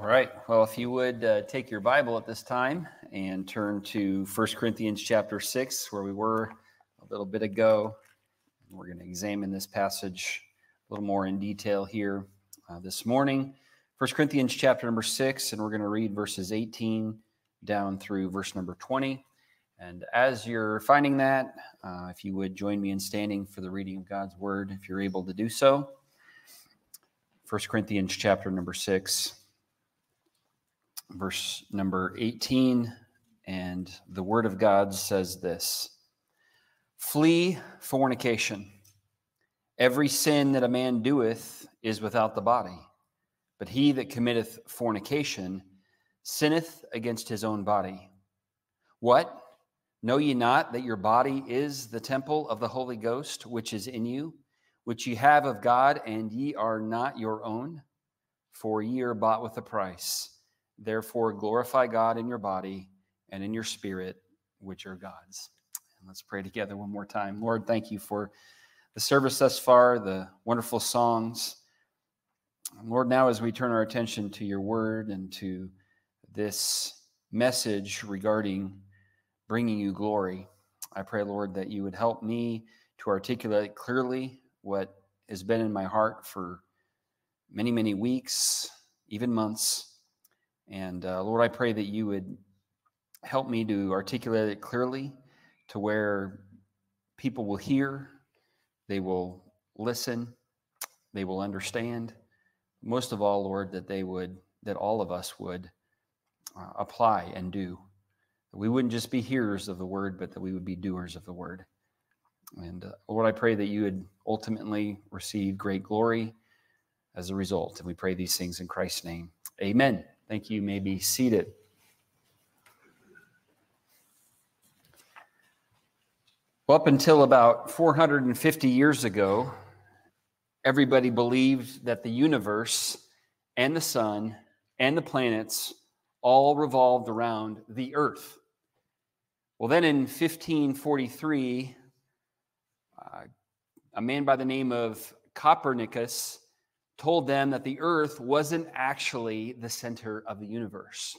All right. Well, if you would uh, take your Bible at this time and turn to 1 Corinthians chapter 6, where we were a little bit ago. We're going to examine this passage a little more in detail here uh, this morning. 1 Corinthians chapter number 6, and we're going to read verses 18 down through verse number 20. And as you're finding that, uh, if you would join me in standing for the reading of God's word, if you're able to do so. 1 Corinthians chapter number 6 verse number 18, and the word of God says this Flee fornication. Every sin that a man doeth is without the body, but he that committeth fornication sinneth against his own body. What? Know ye not that your body is the temple of the Holy Ghost, which is in you, which ye have of God, and ye are not your own? For ye are bought with a price. Therefore, glorify God in your body and in your spirit, which are God's. And let's pray together one more time. Lord, thank you for the service thus far, the wonderful songs. Lord, now as we turn our attention to your word and to this message regarding bringing you glory, I pray, Lord, that you would help me to articulate clearly what has been in my heart for many, many weeks, even months. And uh, Lord, I pray that you would help me to articulate it clearly to where people will hear, they will listen, they will understand. Most of all, Lord, that they would, that all of us would uh, apply and do. We wouldn't just be hearers of the word, but that we would be doers of the word. And uh, Lord, I pray that you would ultimately receive great glory as a result. And we pray these things in Christ's name. Amen. Thank you. you may be seated. Well, up until about 450 years ago, everybody believed that the universe and the sun and the planets all revolved around the earth. Well, then in 1543, uh, a man by the name of Copernicus told them that the earth wasn't actually the center of the universe.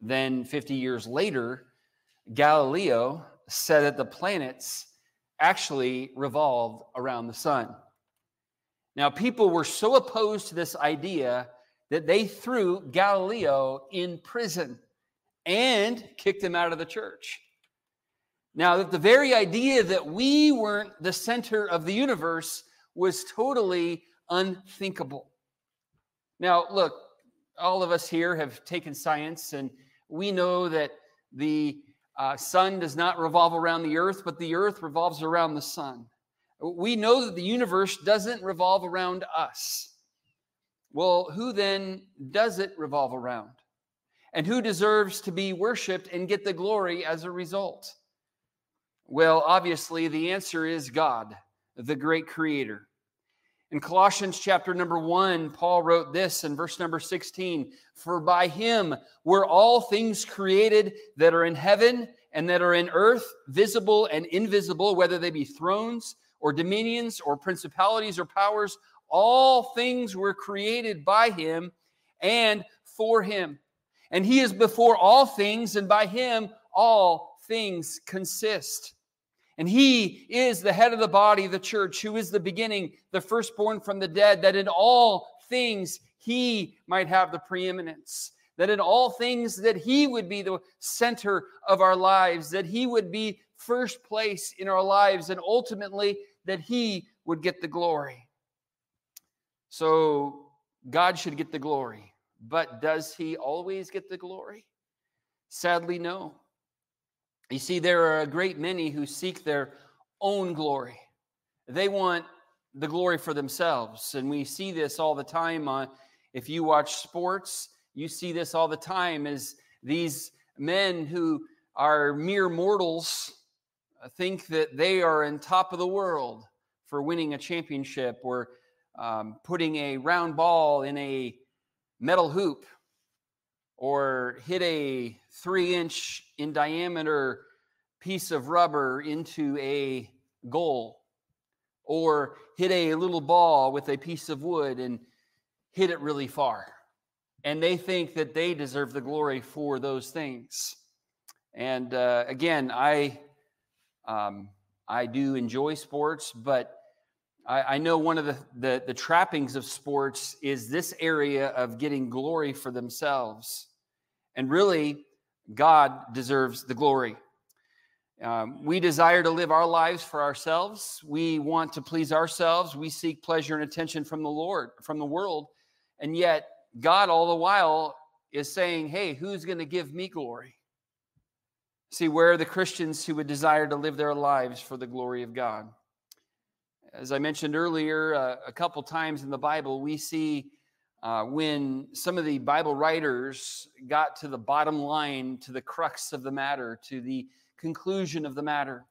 Then, 50 years later, Galileo said that the planets actually revolved around the sun. Now, people were so opposed to this idea that they threw Galileo in prison and kicked him out of the church. Now, that the very idea that we weren't the center of the universe was totally unthinkable. Now, look, all of us here have taken science, and we know that the uh, sun does not revolve around the earth, but the earth revolves around the sun. We know that the universe doesn't revolve around us. Well, who then does it revolve around? And who deserves to be worshiped and get the glory as a result? Well, obviously, the answer is God, the great creator. In Colossians chapter number one, Paul wrote this in verse number 16 For by him were all things created that are in heaven and that are in earth, visible and invisible, whether they be thrones or dominions or principalities or powers. All things were created by him and for him. And he is before all things, and by him all things consist. And he is the head of the body, the church, who is the beginning, the firstborn from the dead, that in all things he might have the preeminence. That in all things that he would be the center of our lives, that he would be first place in our lives, and ultimately that he would get the glory. So God should get the glory. But does he always get the glory? Sadly, no. You see, there are a great many who seek their own glory. They want the glory for themselves. And we see this all the time. Uh, if you watch sports, you see this all the time as these men who are mere mortals uh, think that they are in top of the world for winning a championship or um, putting a round ball in a metal hoop or hit a three inch in diameter piece of rubber into a goal, or hit a little ball with a piece of wood and hit it really far. and they think that they deserve the glory for those things. And uh, again, I um, I do enjoy sports, but I, I know one of the, the, the trappings of sports is this area of getting glory for themselves, and really, God deserves the glory. Um, we desire to live our lives for ourselves. We want to please ourselves. We seek pleasure and attention from the Lord, from the world. And yet, God, all the while, is saying, Hey, who's going to give me glory? See, where are the Christians who would desire to live their lives for the glory of God? As I mentioned earlier, uh, a couple times in the Bible, we see uh, when some of the Bible writers got to the bottom line, to the crux of the matter, to the conclusion of the matter.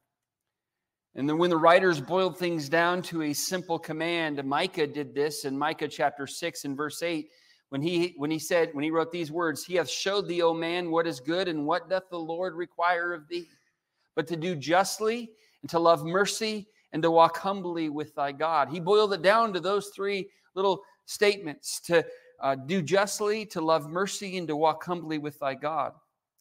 And then when the writers boiled things down to a simple command, Micah did this in Micah chapter 6 and verse 8 when he when he said when he wrote these words, he hath showed thee, O man, what is good and what doth the Lord require of thee, but to do justly and to love mercy and to walk humbly with thy God. He boiled it down to those three little statements to uh, do justly, to love mercy, and to walk humbly with thy God.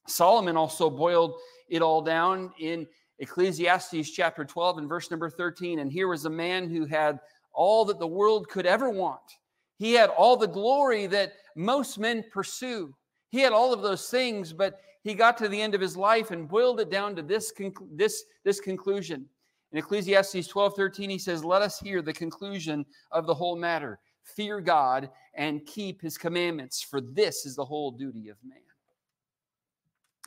Solomon also boiled it all down in Ecclesiastes chapter 12 and verse number 13. And here was a man who had all that the world could ever want. He had all the glory that most men pursue. He had all of those things, but he got to the end of his life and boiled it down to this, this, this conclusion. In Ecclesiastes 12 13, he says, Let us hear the conclusion of the whole matter. Fear God and keep his commandments, for this is the whole duty of man.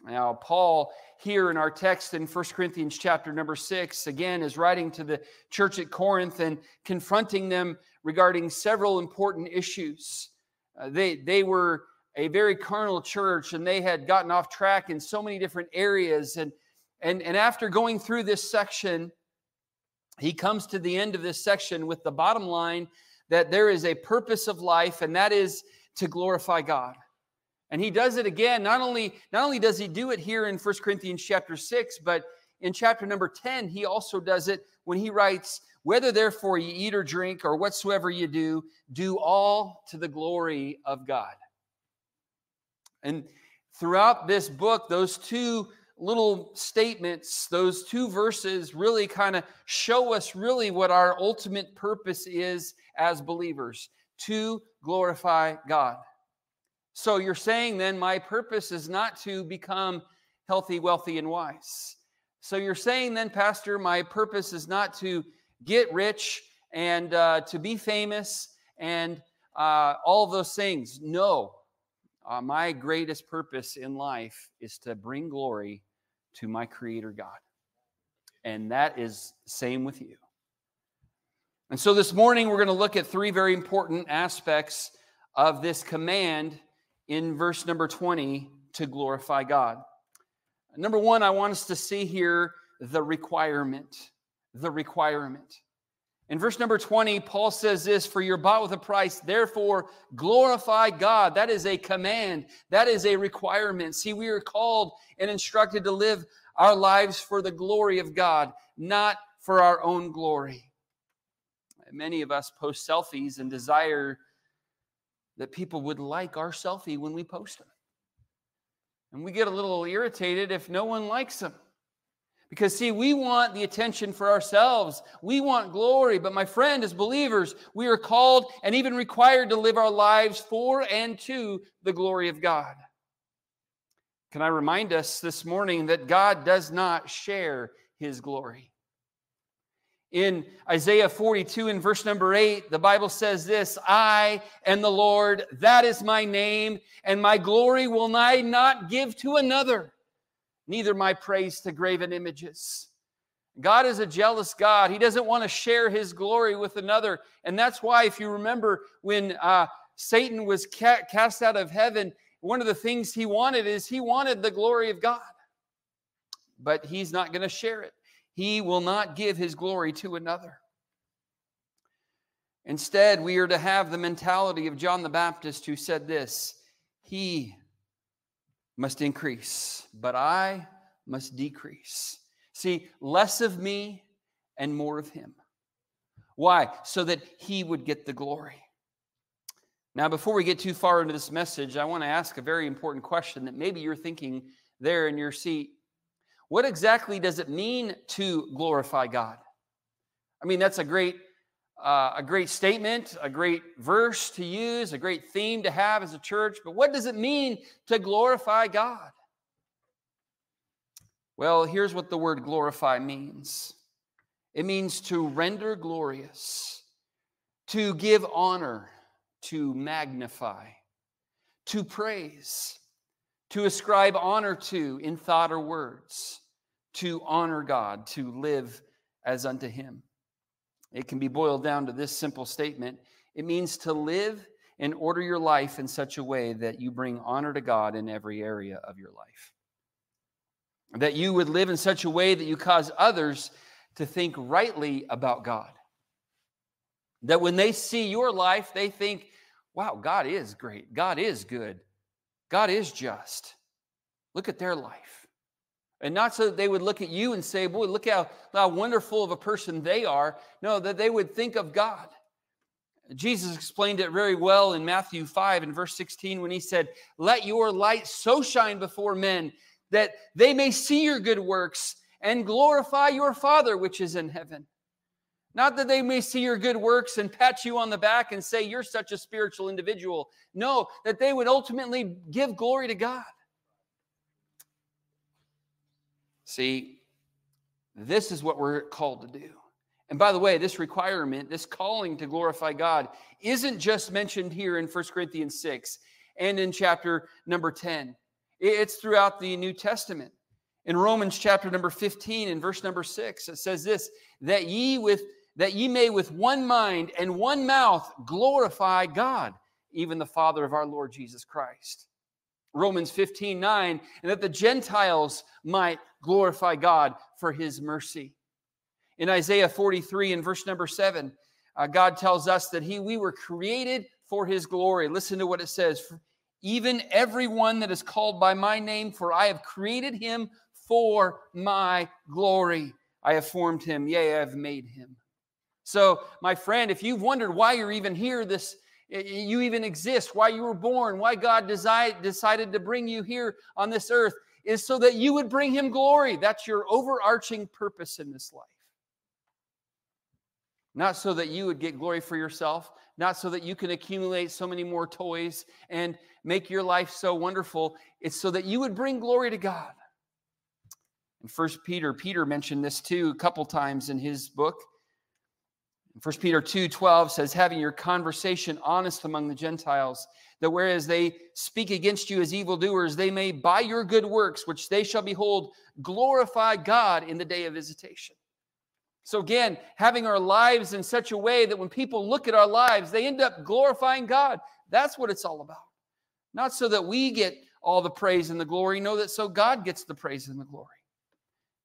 Now, Paul, here in our text in 1 Corinthians chapter number 6, again is writing to the church at Corinth and confronting them regarding several important issues. Uh, they, they were a very carnal church and they had gotten off track in so many different areas. And, and, and after going through this section, he comes to the end of this section with the bottom line that there is a purpose of life, and that is to glorify God. And he does it again. Not only, not only does he do it here in 1 Corinthians chapter 6, but in chapter number 10, he also does it when he writes, Whether therefore ye eat or drink or whatsoever you do, do all to the glory of God. And throughout this book, those two little statements, those two verses really kind of show us really what our ultimate purpose is as believers to glorify God. So you're saying then, my purpose is not to become healthy, wealthy, and wise. So you're saying then, Pastor, my purpose is not to get rich and uh, to be famous and uh, all those things. No. Uh, my greatest purpose in life is to bring glory to my Creator God. And that is same with you. And so this morning we're going to look at three very important aspects of this command in verse number 20 to glorify God. Number one, I want us to see here the requirement. The requirement. In verse number 20, Paul says this For you're bought with a price, therefore glorify God. That is a command, that is a requirement. See, we are called and instructed to live our lives for the glory of God, not for our own glory. Many of us post selfies and desire that people would like our selfie when we post them. And we get a little irritated if no one likes them. Because, see, we want the attention for ourselves. We want glory. But, my friend, as believers, we are called and even required to live our lives for and to the glory of God. Can I remind us this morning that God does not share his glory? In Isaiah 42 in verse number 8, the Bible says this I am the Lord, that is my name, and my glory will I not give to another, neither my praise to graven images. God is a jealous God. He doesn't want to share his glory with another. And that's why, if you remember, when uh, Satan was ca- cast out of heaven, one of the things he wanted is he wanted the glory of God. But he's not going to share it. He will not give his glory to another. Instead, we are to have the mentality of John the Baptist who said this He must increase, but I must decrease. See, less of me and more of him. Why? So that he would get the glory. Now, before we get too far into this message, I want to ask a very important question that maybe you're thinking there in your seat. What exactly does it mean to glorify God? I mean, that's a great, uh, a great statement, a great verse to use, a great theme to have as a church. But what does it mean to glorify God? Well, here's what the word glorify means it means to render glorious, to give honor, to magnify, to praise, to ascribe honor to in thought or words, to honor God, to live as unto Him. It can be boiled down to this simple statement it means to live and order your life in such a way that you bring honor to God in every area of your life. That you would live in such a way that you cause others to think rightly about God. That when they see your life, they think, wow, God is great. God is good. God is just. Look at their life. And not so that they would look at you and say, boy, look how, how wonderful of a person they are. No, that they would think of God. Jesus explained it very well in Matthew 5 and verse 16 when he said, Let your light so shine before men that they may see your good works and glorify your Father which is in heaven. Not that they may see your good works and pat you on the back and say, You're such a spiritual individual. No, that they would ultimately give glory to God. See, this is what we're called to do. And by the way, this requirement, this calling to glorify God, isn't just mentioned here in 1 Corinthians 6 and in chapter number 10. It's throughout the New Testament. In Romans chapter number 15 and verse number 6, it says this that ye with that ye may with one mind and one mouth glorify God, even the Father of our Lord Jesus Christ. Romans 15, 9, and that the Gentiles might glorify God for his mercy. In Isaiah 43 and verse number 7, uh, God tells us that he, we were created for his glory. Listen to what it says. Even everyone that is called by my name, for I have created him for my glory. I have formed him, yea, I have made him. So, my friend, if you've wondered why you're even here, this you even exist, why you were born, why God decided, to bring you here on this earth, is so that you would bring him glory. That's your overarching purpose in this life. Not so that you would get glory for yourself, not so that you can accumulate so many more toys and make your life so wonderful. It's so that you would bring glory to God. In First Peter, Peter mentioned this too a couple times in his book. 1 Peter 2 12 says, having your conversation honest among the Gentiles, that whereas they speak against you as evildoers, they may by your good works, which they shall behold, glorify God in the day of visitation. So, again, having our lives in such a way that when people look at our lives, they end up glorifying God. That's what it's all about. Not so that we get all the praise and the glory, no, that so God gets the praise and the glory.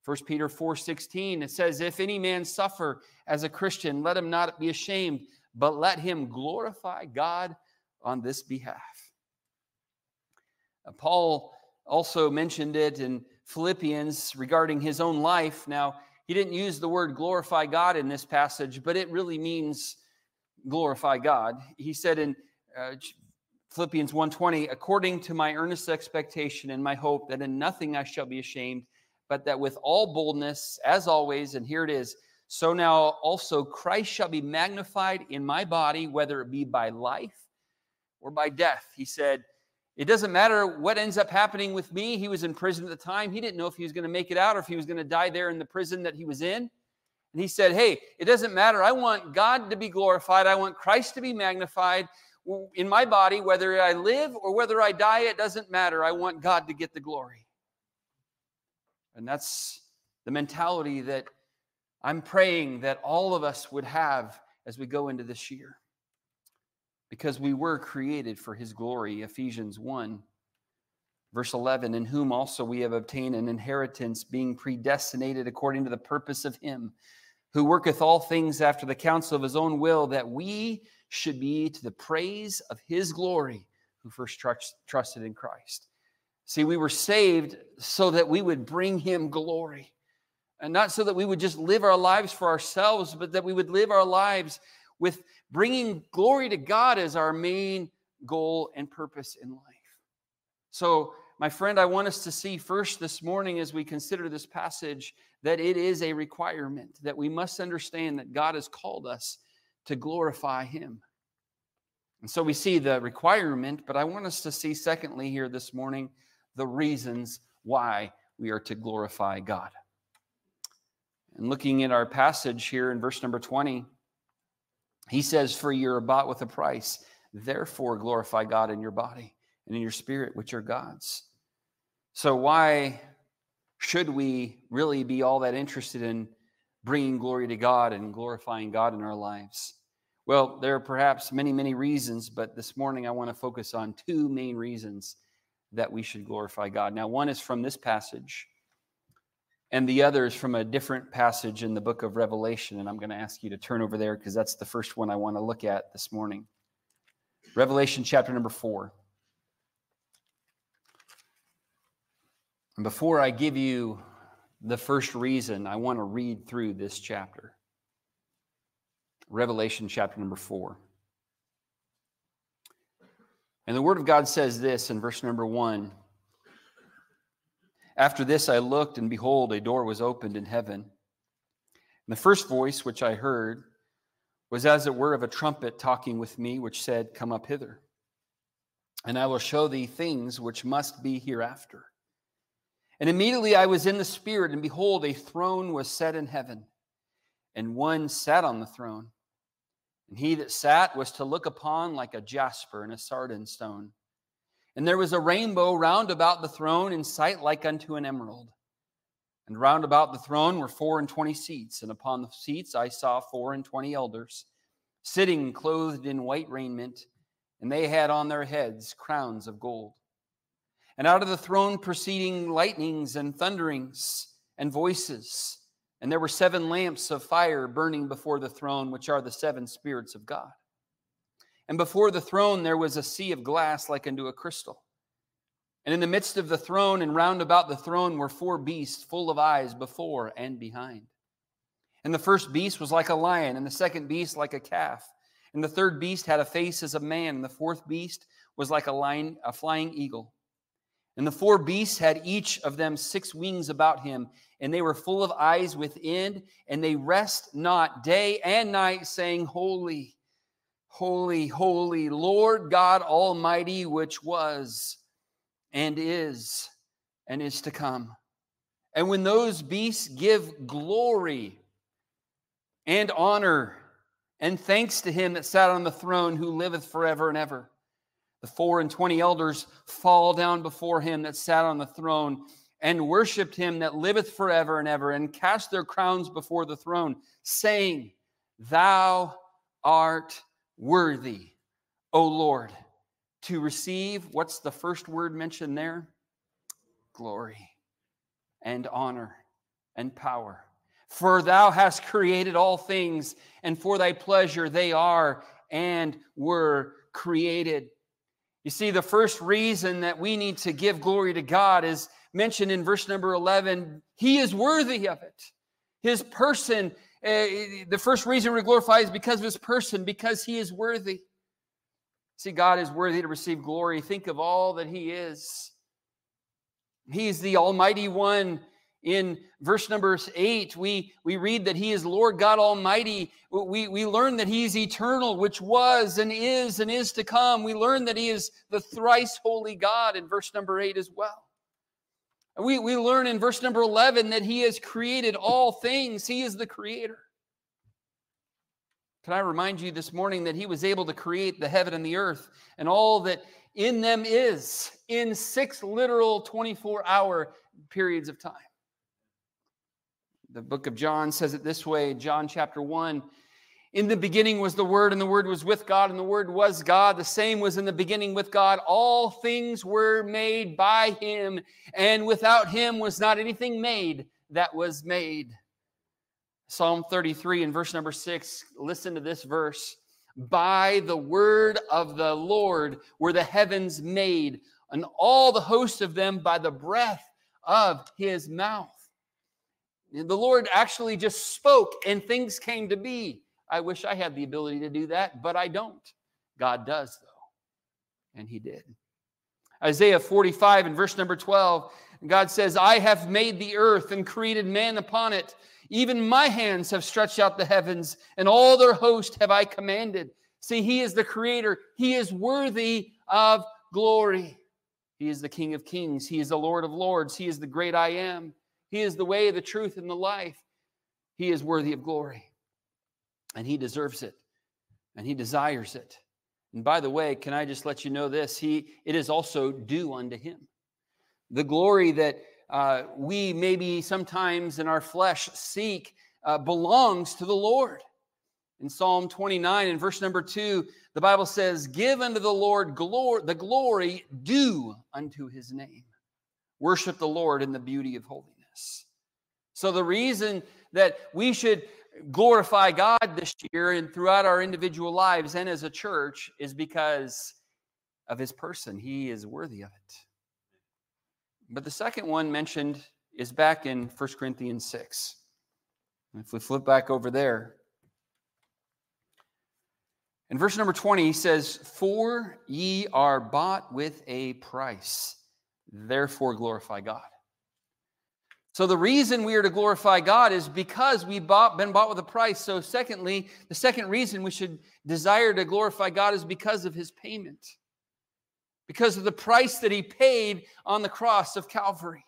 1 Peter 4:16 it says if any man suffer as a Christian let him not be ashamed but let him glorify God on this behalf. Paul also mentioned it in Philippians regarding his own life. Now, he didn't use the word glorify God in this passage, but it really means glorify God. He said in uh, Philippians 1:20, according to my earnest expectation and my hope that in nothing I shall be ashamed, but that with all boldness, as always, and here it is, so now also Christ shall be magnified in my body, whether it be by life or by death. He said, It doesn't matter what ends up happening with me. He was in prison at the time. He didn't know if he was going to make it out or if he was going to die there in the prison that he was in. And he said, Hey, it doesn't matter. I want God to be glorified. I want Christ to be magnified in my body, whether I live or whether I die, it doesn't matter. I want God to get the glory. And that's the mentality that I'm praying that all of us would have as we go into this year. Because we were created for his glory, Ephesians 1, verse 11, in whom also we have obtained an inheritance, being predestinated according to the purpose of him who worketh all things after the counsel of his own will, that we should be to the praise of his glory who first trust, trusted in Christ. See, we were saved so that we would bring him glory. And not so that we would just live our lives for ourselves, but that we would live our lives with bringing glory to God as our main goal and purpose in life. So, my friend, I want us to see first this morning as we consider this passage that it is a requirement, that we must understand that God has called us to glorify Him. And so we see the requirement, but I want us to see, secondly, here this morning, the reasons why we are to glorify God. And looking at our passage here in verse number 20, he says, For you're bought with a price, therefore glorify God in your body and in your spirit, which are God's. So, why should we really be all that interested in bringing glory to God and glorifying God in our lives? Well, there are perhaps many, many reasons, but this morning I want to focus on two main reasons that we should glorify God. Now, one is from this passage, and the other is from a different passage in the book of Revelation. And I'm going to ask you to turn over there because that's the first one I want to look at this morning. Revelation chapter number four. And before I give you the first reason, I want to read through this chapter. Revelation chapter number four. And the Word of God says this in verse number one After this I looked, and behold, a door was opened in heaven. And the first voice which I heard was as it were of a trumpet talking with me, which said, Come up hither, and I will show thee things which must be hereafter. And immediately I was in the Spirit, and behold, a throne was set in heaven, and one sat on the throne. And he that sat was to look upon like a jasper and a sardine stone. And there was a rainbow round about the throne in sight like unto an emerald. And round about the throne were four and twenty seats, and upon the seats I saw four and twenty elders, sitting clothed in white raiment, and they had on their heads crowns of gold. And out of the throne proceeding lightnings and thunderings and voices. And there were seven lamps of fire burning before the throne, which are the seven spirits of God. And before the throne there was a sea of glass like unto a crystal. And in the midst of the throne and round about the throne were four beasts full of eyes before and behind. And the first beast was like a lion, and the second beast like a calf. And the third beast had a face as a man, and the fourth beast was like a lion, a flying eagle. And the four beasts had each of them six wings about him, and they were full of eyes within, and they rest not day and night, saying, Holy, holy, holy, Lord God Almighty, which was and is and is to come. And when those beasts give glory and honor and thanks to him that sat on the throne who liveth forever and ever. The four and twenty elders fall down before him that sat on the throne and worshiped him that liveth forever and ever, and cast their crowns before the throne, saying, Thou art worthy, O Lord, to receive what's the first word mentioned there? Glory and honor and power. For thou hast created all things, and for thy pleasure they are and were created. You see, the first reason that we need to give glory to God is mentioned in verse number 11. He is worthy of it. His person, uh, the first reason we glorify is because of his person, because he is worthy. See, God is worthy to receive glory. Think of all that he is. He is the Almighty One in verse number eight, we, we read that he is Lord God Almighty. We, we learn that he is eternal, which was and is and is to come. We learn that he is the thrice holy God in verse number eight as well. We, we learn in verse number 11 that he has created all things, he is the creator. Can I remind you this morning that he was able to create the heaven and the earth and all that in them is in six literal 24 hour periods of time? The book of John says it this way John chapter 1. In the beginning was the Word, and the Word was with God, and the Word was God. The same was in the beginning with God. All things were made by Him, and without Him was not anything made that was made. Psalm 33 and verse number 6, listen to this verse. By the word of the Lord were the heavens made, and all the hosts of them by the breath of his mouth. The Lord actually just spoke and things came to be. I wish I had the ability to do that, but I don't. God does, though. And he did. Isaiah 45 and verse number 12, God says, I have made the earth and created man upon it. Even my hands have stretched out the heavens, and all their host have I commanded. See, he is the creator. He is worthy of glory. He is the King of kings. He is the Lord of lords. He is the great I am. He is the way, the truth, and the life. He is worthy of glory. And he deserves it. And he desires it. And by the way, can I just let you know this? He it is also due unto him. The glory that uh, we maybe sometimes in our flesh seek uh, belongs to the Lord. In Psalm 29 and verse number 2, the Bible says, Give unto the Lord glory, the glory due unto his name. Worship the Lord in the beauty of holiness. So, the reason that we should glorify God this year and throughout our individual lives and as a church is because of his person. He is worthy of it. But the second one mentioned is back in 1 Corinthians 6. If we flip back over there, in verse number 20, he says, For ye are bought with a price, therefore glorify God. So the reason we are to glorify God is because we've been bought with a price. So, secondly, the second reason we should desire to glorify God is because of his payment, because of the price that he paid on the cross of Calvary.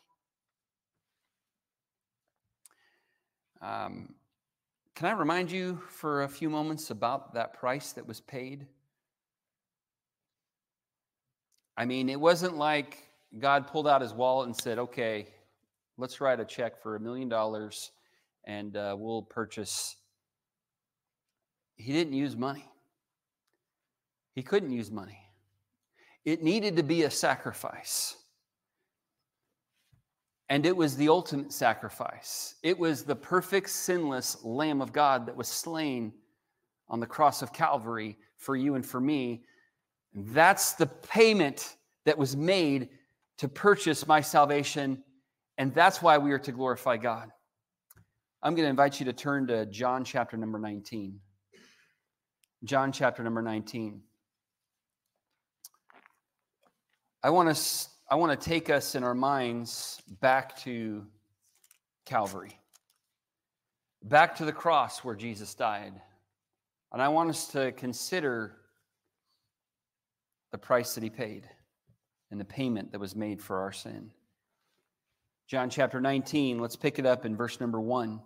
Um, can I remind you for a few moments about that price that was paid? I mean, it wasn't like God pulled out his wallet and said, okay, let's write a check for a million dollars and uh, we'll purchase. He didn't use money. He couldn't use money. It needed to be a sacrifice. And it was the ultimate sacrifice. It was the perfect, sinless Lamb of God that was slain on the cross of Calvary for you and for me. That's the payment that was made to purchase my salvation and that's why we are to glorify God. I'm going to invite you to turn to John chapter number 19. John chapter number 19. I want to I want to take us in our minds back to Calvary. Back to the cross where Jesus died. And I want us to consider the price that he paid and the payment that was made for our sin. John chapter 19, let's pick it up in verse number 1.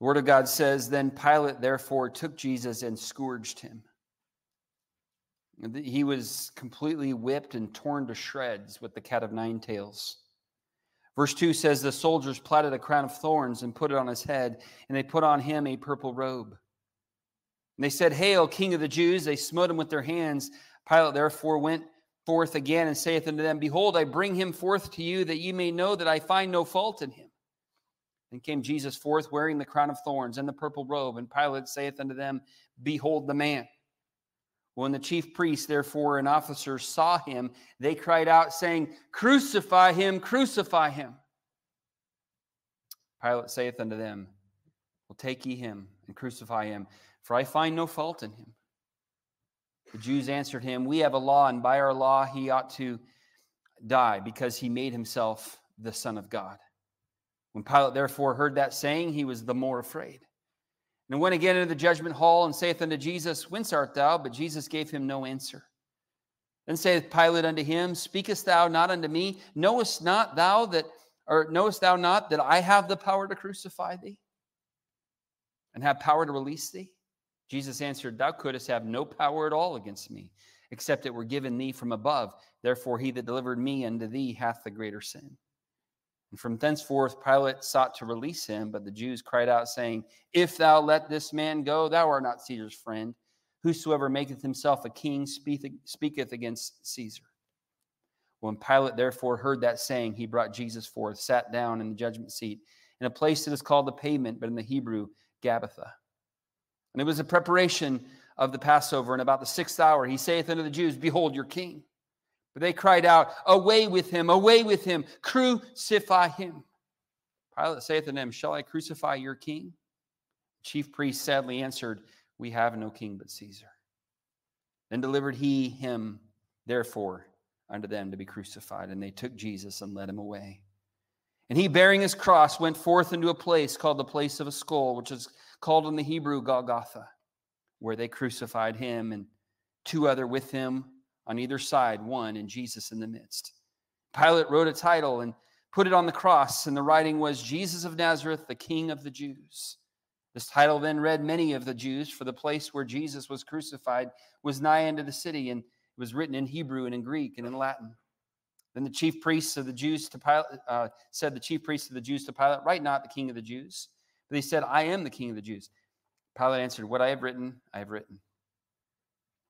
The Word of God says, Then Pilate therefore took Jesus and scourged him. He was completely whipped and torn to shreds with the cat of nine tails. Verse 2 says, The soldiers platted a crown of thorns and put it on his head, and they put on him a purple robe. And they said, Hail, King of the Jews! They smote him with their hands. Pilate therefore went forth again and saith unto them, Behold, I bring him forth to you that ye may know that I find no fault in him. Then came Jesus forth wearing the crown of thorns and the purple robe, and Pilate saith unto them, Behold the man. When the chief priests, therefore, and officers saw him, they cried out, saying, Crucify him, crucify him. Pilate saith unto them, Well, take ye him and crucify him, for I find no fault in him. The Jews answered him, We have a law, and by our law he ought to die, because he made himself the Son of God. When Pilate therefore heard that saying, he was the more afraid. And went again into the judgment hall and saith unto Jesus, Whence art thou? But Jesus gave him no answer. Then saith Pilate unto him, Speakest thou not unto me? Knowest not thou that, or knowest thou not that I have the power to crucify thee and have power to release thee? Jesus answered, Thou couldst have no power at all against me, except it were given thee from above. Therefore, he that delivered me unto thee hath the greater sin. And from thenceforth Pilate sought to release him, but the Jews cried out, saying, If thou let this man go, thou art not Caesar's friend. Whosoever maketh himself a king speaketh against Caesar. When Pilate therefore heard that saying, he brought Jesus forth, sat down in the judgment seat, in a place that is called the pavement, but in the Hebrew, Gabbatha. And it was a preparation of the Passover. And about the sixth hour, he saith unto the Jews, Behold your king. But they cried out, Away with him, away with him, crucify him. Pilate saith unto them, Shall I crucify your king? The chief priest sadly answered, We have no king but Caesar. Then delivered he him therefore, unto them to be crucified. And they took Jesus and led him away. And he, bearing his cross, went forth into a place called the place of a skull, which is called in the Hebrew Golgotha, where they crucified him and two other with him on either side, one and Jesus in the midst. Pilate wrote a title and put it on the cross, and the writing was Jesus of Nazareth, the King of the Jews. This title then read many of the Jews, for the place where Jesus was crucified was nigh unto the city, and it was written in Hebrew and in Greek and in Latin. Then the chief priests of the Jews to Pilate uh, said, The chief priests of the Jews to Pilate, Write not the king of the Jews. But he said, I am the king of the Jews. Pilate answered, What I have written, I have written.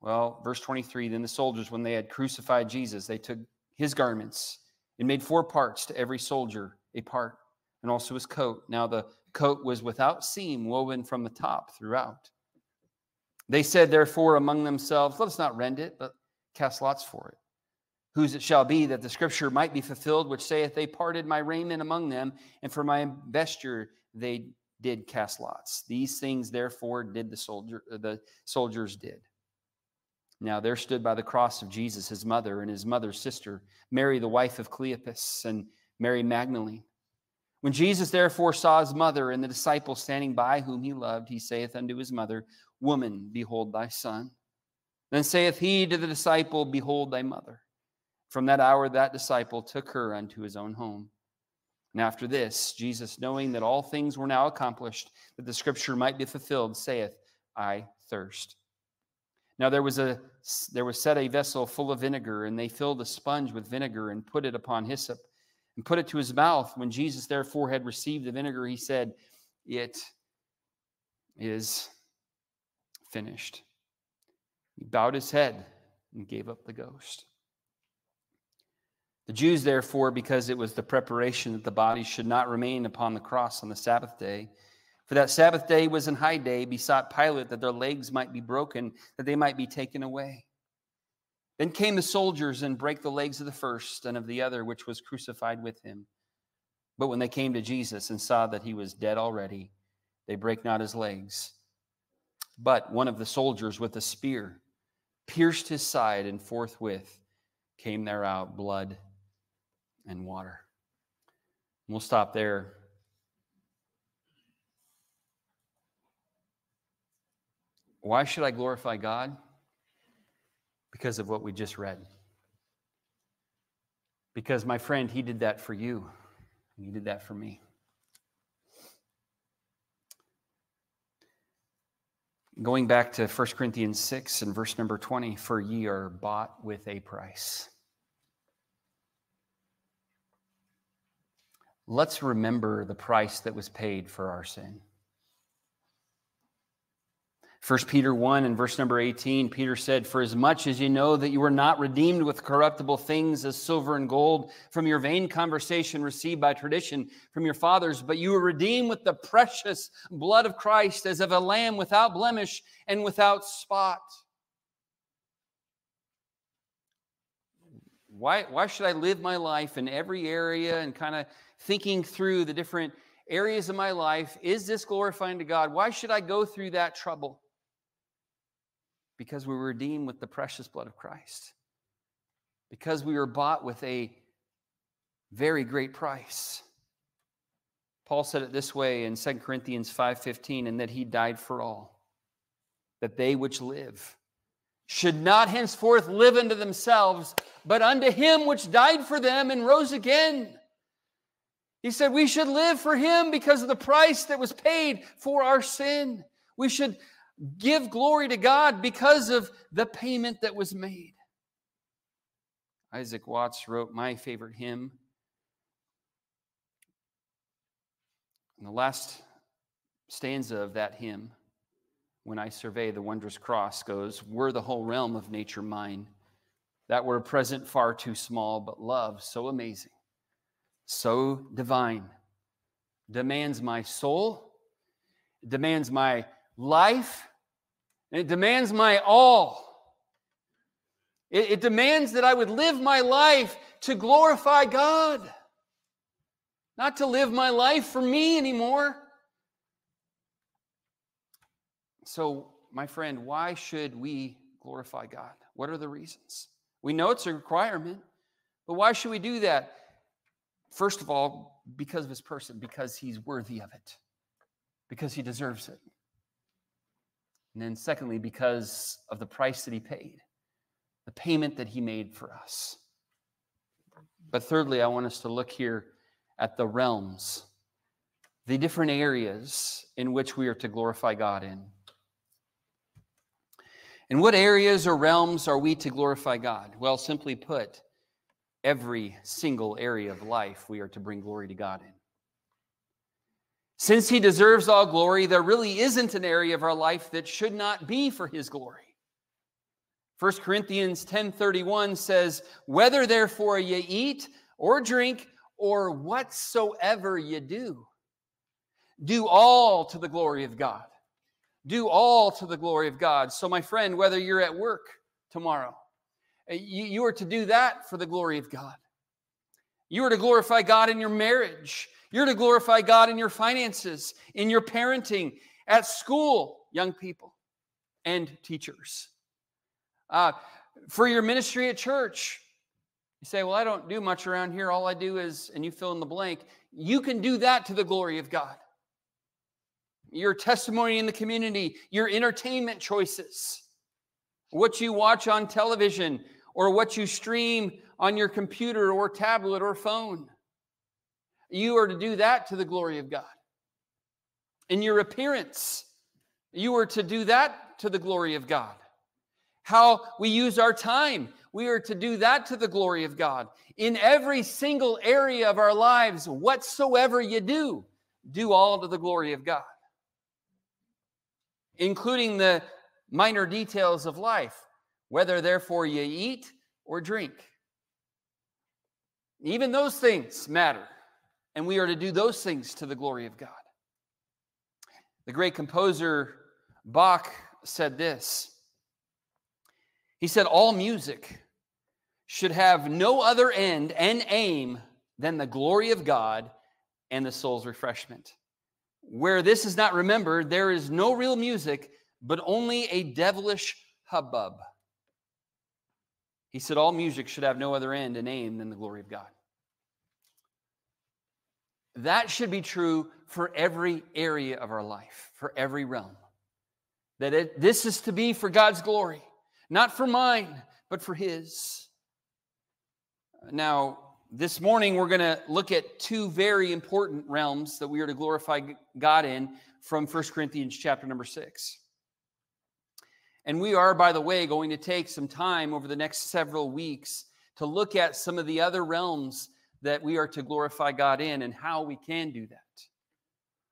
Well, verse 23 Then the soldiers, when they had crucified Jesus, they took his garments and made four parts to every soldier a part, and also his coat. Now the coat was without seam, woven from the top throughout. They said, therefore, among themselves, Let us not rend it, but cast lots for it. Whose it shall be that the scripture might be fulfilled, which saith, They parted my raiment among them, and for my vesture they did cast lots. These things, therefore, did the soldier uh, the soldiers did. Now there stood by the cross of Jesus his mother and his mother's sister, Mary, the wife of Cleopas, and Mary Magdalene. When Jesus therefore saw his mother and the disciple standing by whom he loved, he saith unto his mother, Woman, behold thy son. Then saith he to the disciple, Behold thy mother. From that hour that disciple took her unto his own home. And after this, Jesus, knowing that all things were now accomplished, that the scripture might be fulfilled, saith, I thirst. Now there was a there was set a vessel full of vinegar, and they filled a sponge with vinegar and put it upon hyssop and put it to his mouth. When Jesus therefore had received the vinegar, he said, It is finished. He bowed his head and gave up the ghost. The Jews, therefore, because it was the preparation that the body should not remain upon the cross on the Sabbath day, for that Sabbath day was an high day, besought Pilate that their legs might be broken, that they might be taken away. Then came the soldiers and brake the legs of the first and of the other, which was crucified with him. But when they came to Jesus and saw that he was dead already, they brake not his legs. But one of the soldiers with a spear pierced his side, and forthwith came there out blood and water. We'll stop there. Why should I glorify God? Because of what we just read. Because, my friend, He did that for you, He did that for me. Going back to 1 Corinthians 6 and verse number 20, for ye are bought with a price. Let's remember the price that was paid for our sin. 1 Peter 1 and verse number 18, Peter said, For as much as you know that you were not redeemed with corruptible things as silver and gold from your vain conversation received by tradition from your fathers, but you were redeemed with the precious blood of Christ as of a lamb without blemish and without spot. Why, why should I live my life in every area and kind of thinking through the different areas of my life? Is this glorifying to God? Why should I go through that trouble? because we were redeemed with the precious blood of Christ. Because we were bought with a very great price. Paul said it this way in 2 Corinthians 5:15 and that he died for all that they which live should not henceforth live unto themselves but unto him which died for them and rose again. He said we should live for him because of the price that was paid for our sin. We should give glory to God because of the payment that was made. Isaac Watts wrote my favorite hymn. And the last stanza of that hymn, when I survey the wondrous cross, goes, Were the whole realm of nature mine, that were a present far too small, but love so amazing, so divine, demands my soul, demands my life, and it demands my all. It, it demands that I would live my life to glorify God, not to live my life for me anymore. So, my friend, why should we glorify God? What are the reasons? We know it's a requirement, but why should we do that? First of all, because of his person, because he's worthy of it, because he deserves it. And then, secondly, because of the price that he paid, the payment that he made for us. But thirdly, I want us to look here at the realms, the different areas in which we are to glorify God in. In what areas or realms are we to glorify God? Well, simply put, every single area of life we are to bring glory to God in. Since he deserves all glory, there really isn't an area of our life that should not be for his glory. 1 Corinthians 10:31 says, "Whether therefore ye eat or drink or whatsoever ye do, do all to the glory of God." Do all to the glory of God. So my friend, whether you're at work tomorrow, you, you are to do that for the glory of God. You are to glorify God in your marriage. You're to glorify God in your finances, in your parenting, at school, young people and teachers. Uh, for your ministry at church, you say, Well, I don't do much around here. All I do is, and you fill in the blank. You can do that to the glory of God. Your testimony in the community, your entertainment choices, what you watch on television, or what you stream on your computer or tablet or phone. You are to do that to the glory of God. In your appearance, you are to do that to the glory of God. How we use our time, we are to do that to the glory of God. In every single area of our lives, whatsoever you do, do all to the glory of God, including the minor details of life whether therefore you eat or drink. Even those things matter, and we are to do those things to the glory of God. The great composer Bach said this He said, All music should have no other end and aim than the glory of God and the soul's refreshment. Where this is not remembered, there is no real music, but only a devilish hubbub. He said, All music should have no other end and aim than the glory of God. That should be true for every area of our life, for every realm. That it, this is to be for God's glory, not for mine, but for His. Now, this morning we're going to look at two very important realms that we are to glorify God in from 1 Corinthians chapter number 6. And we are, by the way, going to take some time over the next several weeks to look at some of the other realms that we are to glorify God in and how we can do that.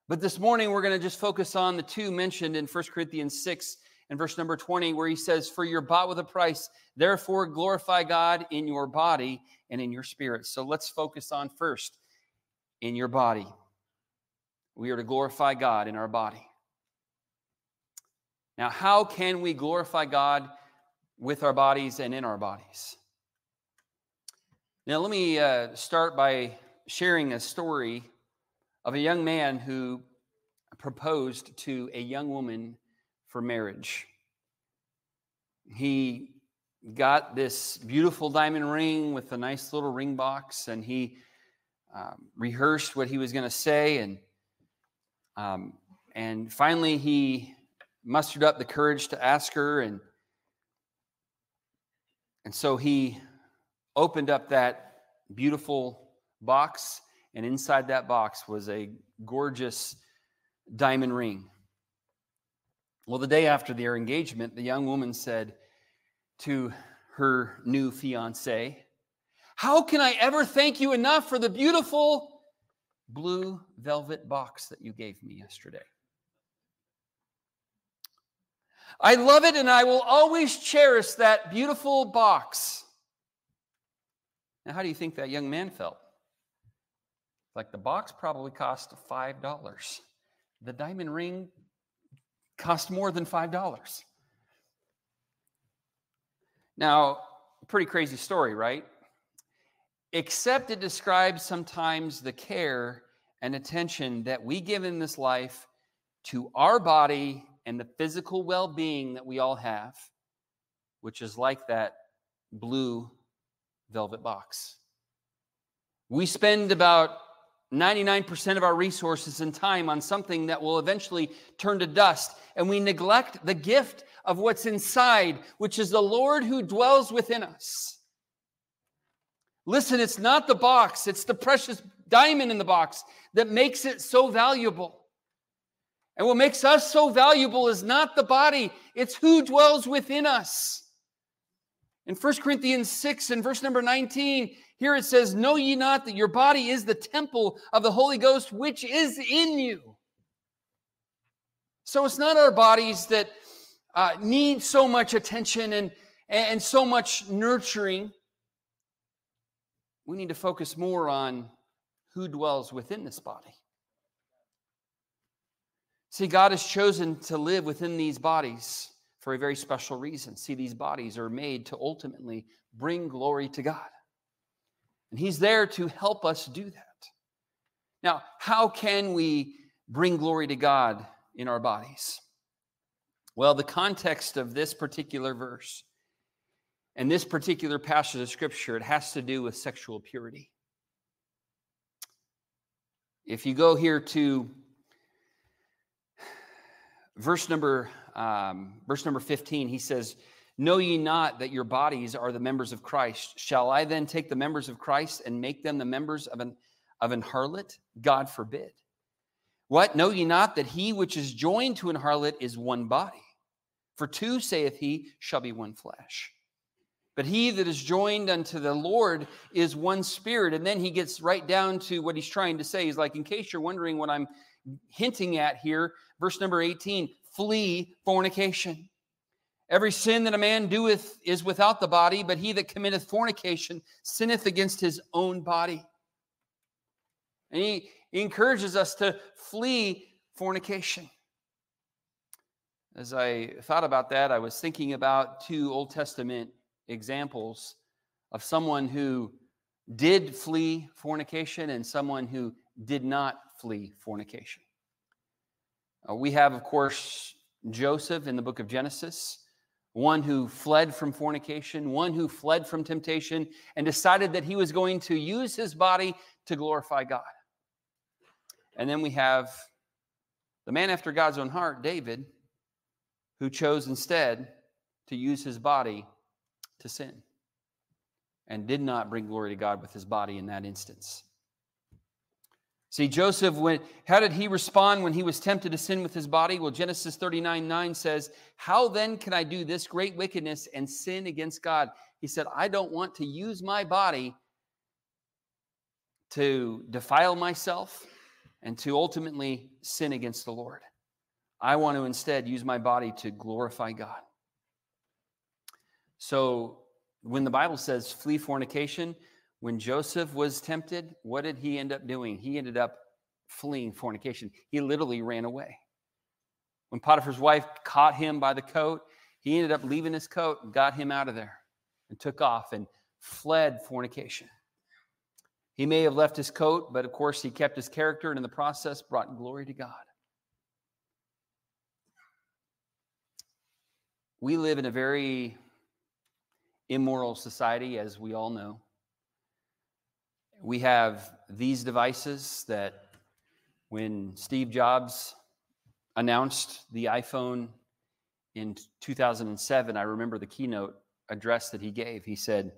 But this morning, we're going to just focus on the two mentioned in 1 Corinthians 6 and verse number 20, where he says, For you're bought with a price, therefore glorify God in your body and in your spirit. So let's focus on first in your body. We are to glorify God in our body. Now, how can we glorify God with our bodies and in our bodies? Now, let me uh, start by sharing a story of a young man who proposed to a young woman for marriage. He got this beautiful diamond ring with a nice little ring box, and he um, rehearsed what he was going to say, and um, and finally he mustered up the courage to ask her and and so he opened up that beautiful box and inside that box was a gorgeous diamond ring. Well the day after their engagement the young woman said to her new fiance how can i ever thank you enough for the beautiful blue velvet box that you gave me yesterday I love it and I will always cherish that beautiful box. Now, how do you think that young man felt? Like the box probably cost $5. The diamond ring cost more than $5. Now, pretty crazy story, right? Except it describes sometimes the care and attention that we give in this life to our body and the physical well being that we all have, which is like that blue velvet box. We spend about 99% of our resources and time on something that will eventually turn to dust, and we neglect the gift of what's inside, which is the Lord who dwells within us. Listen, it's not the box, it's the precious diamond in the box that makes it so valuable. And what makes us so valuable is not the body, it's who dwells within us. In 1 Corinthians 6 and verse number 19, here it says, Know ye not that your body is the temple of the Holy Ghost which is in you? So it's not our bodies that uh, need so much attention and, and so much nurturing. We need to focus more on who dwells within this body. See, God has chosen to live within these bodies for a very special reason. See, these bodies are made to ultimately bring glory to God. And He's there to help us do that. Now, how can we bring glory to God in our bodies? Well, the context of this particular verse and this particular passage of scripture, it has to do with sexual purity. If you go here to verse number um, verse number 15, he says, Know ye not that your bodies are the members of Christ? Shall I then take the members of Christ and make them the members of an, of an harlot? God forbid. What? Know ye not that he which is joined to an harlot is one body? For two, saith he, shall be one flesh. But he that is joined unto the Lord is one spirit. And then he gets right down to what he's trying to say. He's like, in case you're wondering what I'm hinting at here, verse number 18 flee fornication. Every sin that a man doeth is without the body, but he that committeth fornication sinneth against his own body. And he, encourages us to flee fornication. As I thought about that, I was thinking about two Old Testament examples of someone who did flee fornication and someone who did not flee fornication. Uh, we have, of course, Joseph in the book of Genesis one who fled from fornication, one who fled from temptation, and decided that he was going to use his body to glorify God. And then we have the man after God's own heart, David, who chose instead to use his body to sin and did not bring glory to God with his body in that instance. See, Joseph, when, how did he respond when he was tempted to sin with his body? Well, Genesis 39 9 says, How then can I do this great wickedness and sin against God? He said, I don't want to use my body to defile myself and to ultimately sin against the Lord. I want to instead use my body to glorify God. So when the Bible says flee fornication, when Joseph was tempted, what did he end up doing? He ended up fleeing fornication. He literally ran away. When Potiphar's wife caught him by the coat, he ended up leaving his coat and got him out of there and took off and fled fornication. He may have left his coat, but of course he kept his character and in the process brought glory to God. We live in a very immoral society, as we all know. We have these devices that when Steve Jobs announced the iPhone in 2007, I remember the keynote address that he gave. He said,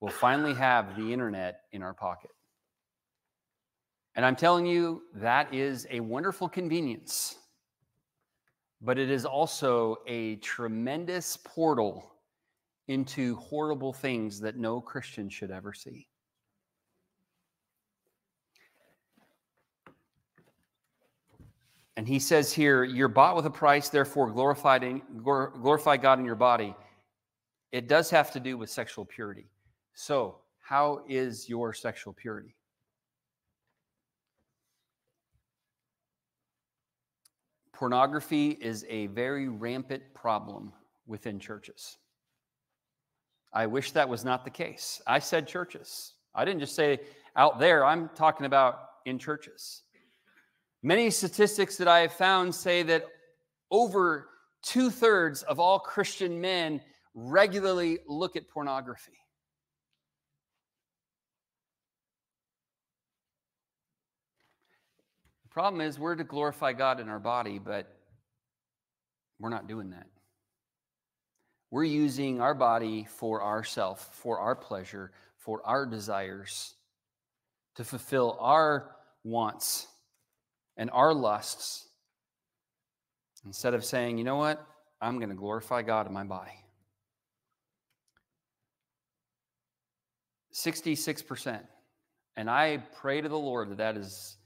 We'll finally have the internet in our pocket. And I'm telling you, that is a wonderful convenience, but it is also a tremendous portal into horrible things that no Christian should ever see. And he says here, You're bought with a price, therefore glorify God in your body. It does have to do with sexual purity. So, how is your sexual purity? Pornography is a very rampant problem within churches. I wish that was not the case. I said churches. I didn't just say out there, I'm talking about in churches. Many statistics that I have found say that over two thirds of all Christian men regularly look at pornography. The problem is, we're to glorify God in our body, but we're not doing that. We're using our body for ourself, for our pleasure, for our desires, to fulfill our wants and our lusts, instead of saying, you know what, I'm going to glorify God in my body. 66%. And I pray to the Lord that that is,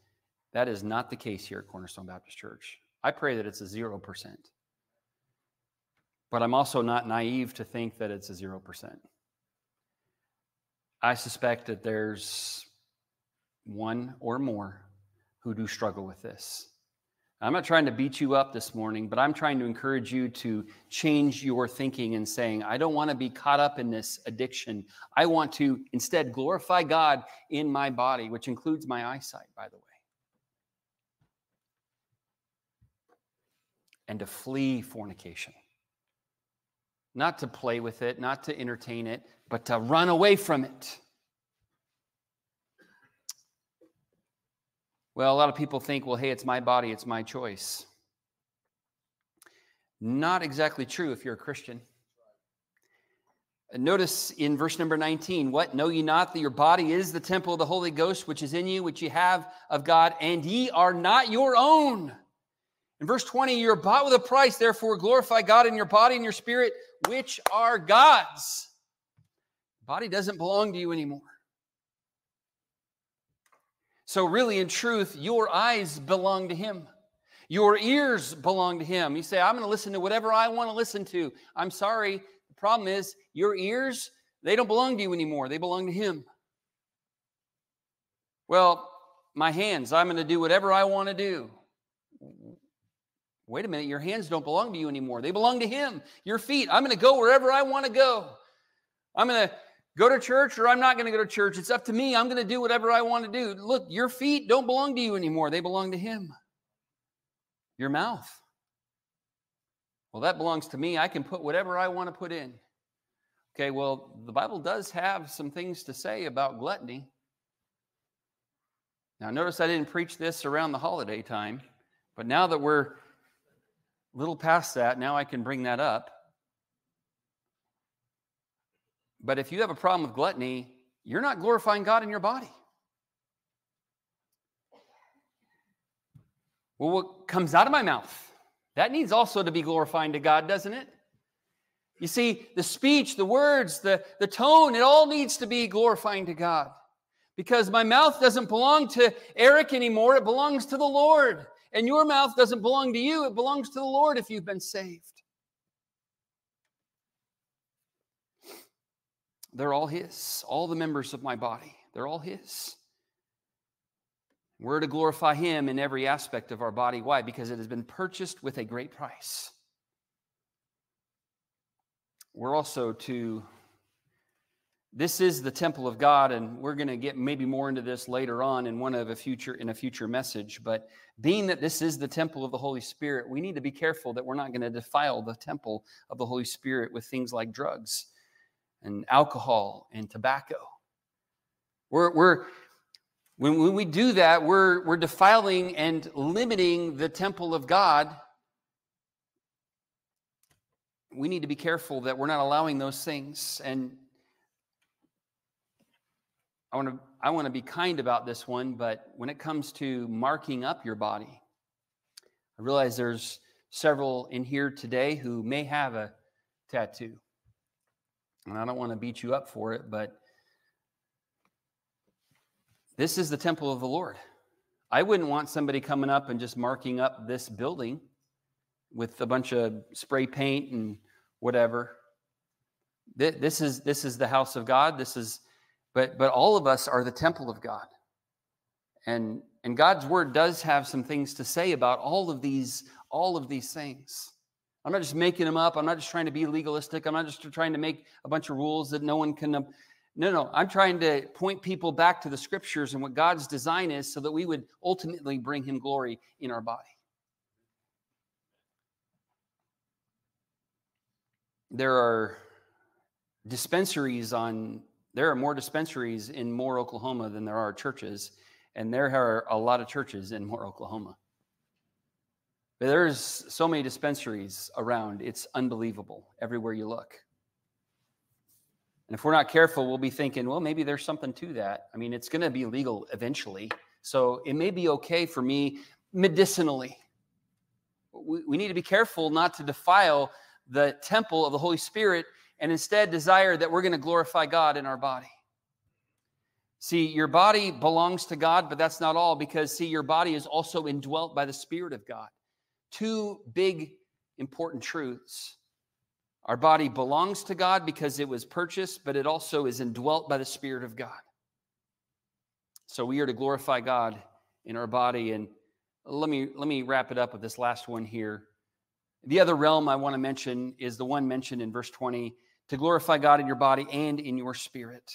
that is not the case here at Cornerstone Baptist Church. I pray that it's a 0%. But I'm also not naive to think that it's a 0%. I suspect that there's one or more who do struggle with this. I'm not trying to beat you up this morning, but I'm trying to encourage you to change your thinking and saying, I don't want to be caught up in this addiction. I want to instead glorify God in my body, which includes my eyesight, by the way. And to flee fornication. Not to play with it, not to entertain it, but to run away from it. Well, a lot of people think, well, hey, it's my body, it's my choice. Not exactly true if you're a Christian. Notice in verse number 19, what? Know ye not that your body is the temple of the Holy Ghost, which is in you, which ye have of God, and ye are not your own. In verse 20, you're bought with a price, therefore glorify God in your body and your spirit, which are God's. Body doesn't belong to you anymore. So, really, in truth, your eyes belong to Him. Your ears belong to Him. You say, I'm going to listen to whatever I want to listen to. I'm sorry. The problem is, your ears, they don't belong to you anymore. They belong to Him. Well, my hands, I'm going to do whatever I want to do. Wait a minute, your hands don't belong to you anymore. They belong to Him. Your feet, I'm going to go wherever I want to go. I'm going to go to church or I'm not going to go to church. It's up to me. I'm going to do whatever I want to do. Look, your feet don't belong to you anymore, they belong to Him. Your mouth. Well, that belongs to me. I can put whatever I want to put in. Okay, well, the Bible does have some things to say about gluttony. Now, notice I didn't preach this around the holiday time, but now that we're a little past that, now I can bring that up. But if you have a problem with gluttony, you're not glorifying God in your body. Well, what comes out of my mouth, that needs also to be glorifying to God, doesn't it? You see, the speech, the words, the, the tone, it all needs to be glorifying to God. Because my mouth doesn't belong to Eric anymore, it belongs to the Lord. And your mouth doesn't belong to you, it belongs to the Lord if you've been saved. They're all His. All the members of my body, they're all His. We're to glorify Him in every aspect of our body. Why? Because it has been purchased with a great price. We're also to, this is the temple of God, and we're going to get maybe more into this later on in one of a future in a future message. But being that this is the temple of the Holy Spirit, we need to be careful that we're not going to defile the temple of the Holy Spirit with things like drugs and alcohol and tobacco. We're, we're, when, when we do that, we're, we're defiling and limiting the temple of God. We need to be careful that we're not allowing those things. And I want to I want to be kind about this one, but when it comes to marking up your body, I realize there's several in here today who may have a tattoo. And I don't want to beat you up for it, but this is the temple of the Lord. I wouldn't want somebody coming up and just marking up this building with a bunch of spray paint and whatever. This is this is the house of God. This is but but all of us are the temple of God. And and God's word does have some things to say about all of these all of these things. I'm not just making them up. I'm not just trying to be legalistic. I'm not just trying to make a bunch of rules that no one can. Um, no, no. I'm trying to point people back to the scriptures and what God's design is so that we would ultimately bring Him glory in our body. There are dispensaries on, there are more dispensaries in Moore, Oklahoma than there are churches, and there are a lot of churches in Moore, Oklahoma. There's so many dispensaries around, it's unbelievable everywhere you look. And if we're not careful, we'll be thinking, well, maybe there's something to that. I mean, it's going to be legal eventually. So it may be okay for me medicinally. We, we need to be careful not to defile the temple of the Holy Spirit and instead desire that we're going to glorify God in our body. See, your body belongs to God, but that's not all because, see, your body is also indwelt by the Spirit of God. Two big, important truths. Our body belongs to God because it was purchased, but it also is indwelt by the Spirit of God. So we are to glorify God in our body. And let me let me wrap it up with this last one here. The other realm I want to mention is the one mentioned in verse 20 to glorify God in your body and in your spirit.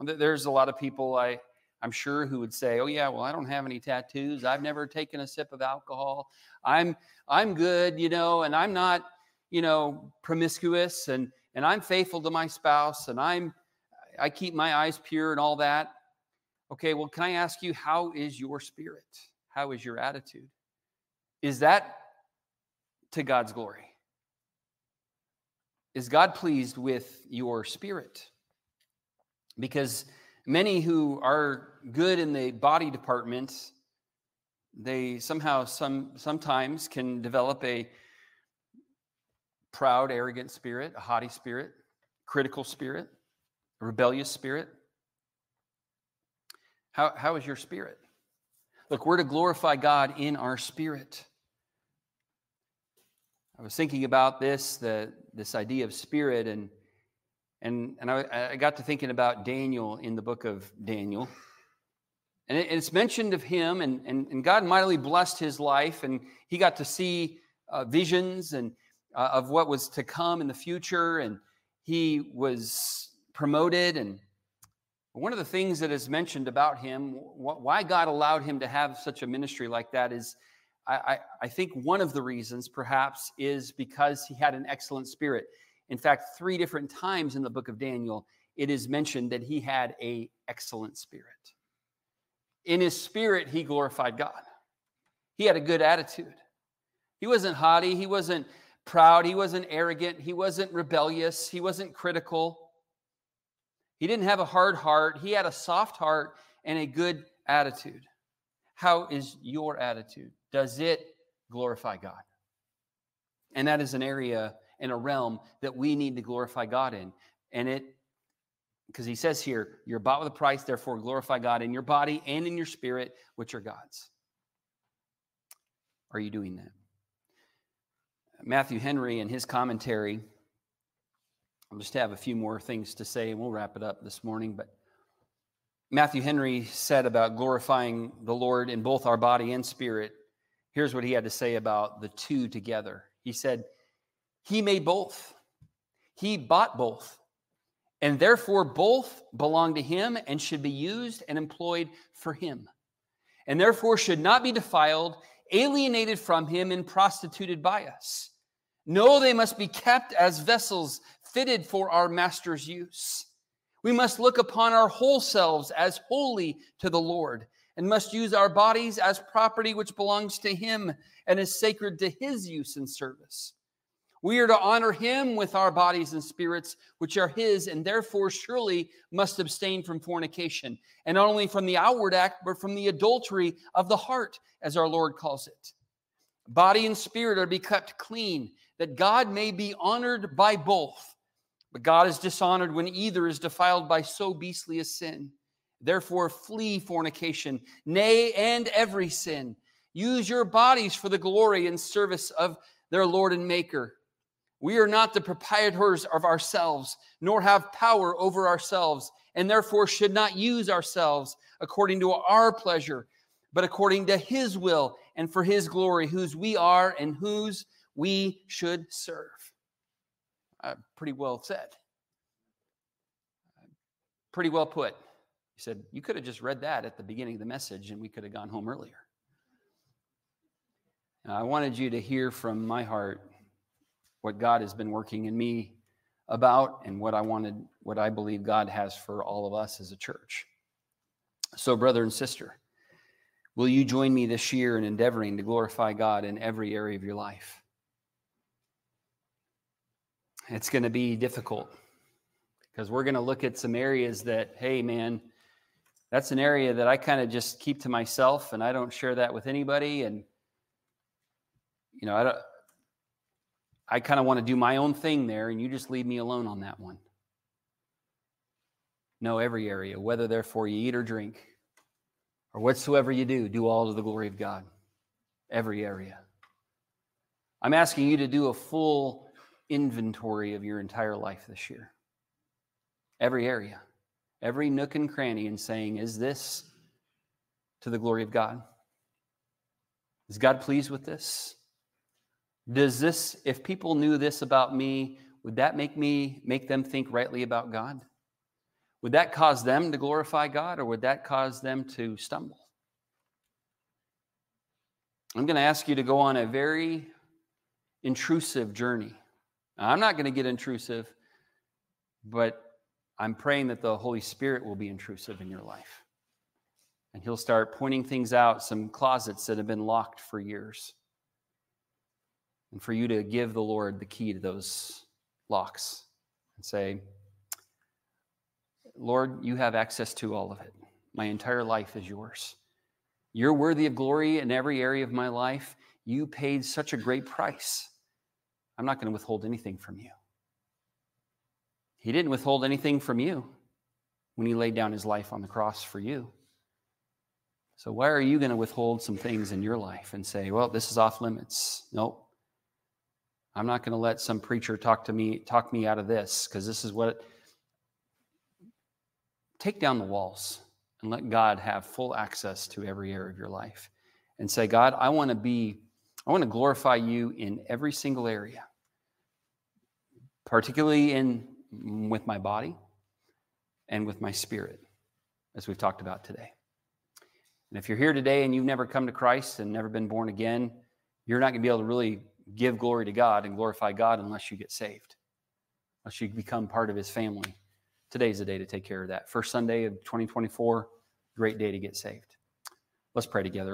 There's a lot of people I I'm sure who would say, "Oh yeah, well I don't have any tattoos. I've never taken a sip of alcohol. I'm I'm good, you know, and I'm not you know, promiscuous and and I'm faithful to my spouse and I'm I keep my eyes pure and all that. Okay, well, can I ask you how is your spirit? How is your attitude? Is that to God's glory? Is God pleased with your spirit? Because many who are good in the body department, they somehow some sometimes can develop a proud, arrogant spirit, a haughty spirit, critical spirit, a rebellious spirit? How, how is your spirit? Look, we're to glorify God in our spirit. I was thinking about this, the, this idea of spirit, and, and, and I, I got to thinking about Daniel in the book of Daniel. And it's mentioned of him, and, and, and God mightily blessed his life, and he got to see uh, visions and uh, of what was to come in the future, and he was promoted. And one of the things that is mentioned about him, why God allowed him to have such a ministry like that, is I, I, I think one of the reasons perhaps is because he had an excellent spirit. In fact, three different times in the book of Daniel, it is mentioned that he had a excellent spirit. In his spirit, he glorified God. He had a good attitude. He wasn't haughty. He wasn't proud. He wasn't arrogant. He wasn't rebellious. He wasn't critical. He didn't have a hard heart. He had a soft heart and a good attitude. How is your attitude? Does it glorify God? And that is an area and a realm that we need to glorify God in. And it, because he says here, you're bought with a price, therefore glorify God in your body and in your spirit, which are God's. Are you doing that? Matthew Henry, in his commentary, I'll just have a few more things to say and we'll wrap it up this morning. But Matthew Henry said about glorifying the Lord in both our body and spirit. Here's what he had to say about the two together. He said, He made both, He bought both, and therefore both belong to Him and should be used and employed for Him, and therefore should not be defiled, alienated from Him, and prostituted by us. No, they must be kept as vessels fitted for our master's use. We must look upon our whole selves as holy to the Lord and must use our bodies as property which belongs to Him and is sacred to His use and service. We are to honor Him with our bodies and spirits, which are His, and therefore surely must abstain from fornication, and not only from the outward act, but from the adultery of the heart, as our Lord calls it. Body and spirit are to be kept clean that God may be honored by both. But God is dishonored when either is defiled by so beastly a sin. Therefore, flee fornication, nay, and every sin. Use your bodies for the glory and service of their Lord and Maker. We are not the proprietors of ourselves, nor have power over ourselves, and therefore should not use ourselves according to our pleasure, but according to His will and for His glory, whose we are and whose we should serve. Uh, pretty well said. Pretty well put. He said, You could have just read that at the beginning of the message and we could have gone home earlier. Now, I wanted you to hear from my heart what God has been working in me about and what I wanted, what I believe God has for all of us as a church. So, brother and sister, will you join me this year in endeavoring to glorify God in every area of your life? It's going to be difficult because we're going to look at some areas that, hey, man, that's an area that I kind of just keep to myself and I don't share that with anybody. And, you know, I don't, I kind of want to do my own thing there and you just leave me alone on that one. No, every area, whether therefore you eat or drink or whatsoever you do, do all to the glory of God. Every area. I'm asking you to do a full inventory of your entire life this year. Every area, every nook and cranny, and saying, Is this to the glory of God? Is God pleased with this? Does this, if people knew this about me, would that make me make them think rightly about God? Would that cause them to glorify God or would that cause them to stumble? I'm going to ask you to go on a very intrusive journey I'm not going to get intrusive, but I'm praying that the Holy Spirit will be intrusive in your life. And He'll start pointing things out, some closets that have been locked for years. And for you to give the Lord the key to those locks and say, Lord, you have access to all of it. My entire life is yours. You're worthy of glory in every area of my life. You paid such a great price. I'm not going to withhold anything from you. He didn't withhold anything from you when he laid down his life on the cross for you. So, why are you going to withhold some things in your life and say, well, this is off limits? Nope. I'm not going to let some preacher talk to me, talk me out of this because this is what. Take down the walls and let God have full access to every area of your life and say, God, I want to be, I want to glorify you in every single area particularly in mm, with my body and with my spirit, as we've talked about today. And if you're here today and you've never come to Christ and never been born again, you're not going to be able to really give glory to God and glorify God unless you get saved, unless you become part of His family. Today's the day to take care of that. First Sunday of 2024, great day to get saved. Let's pray together.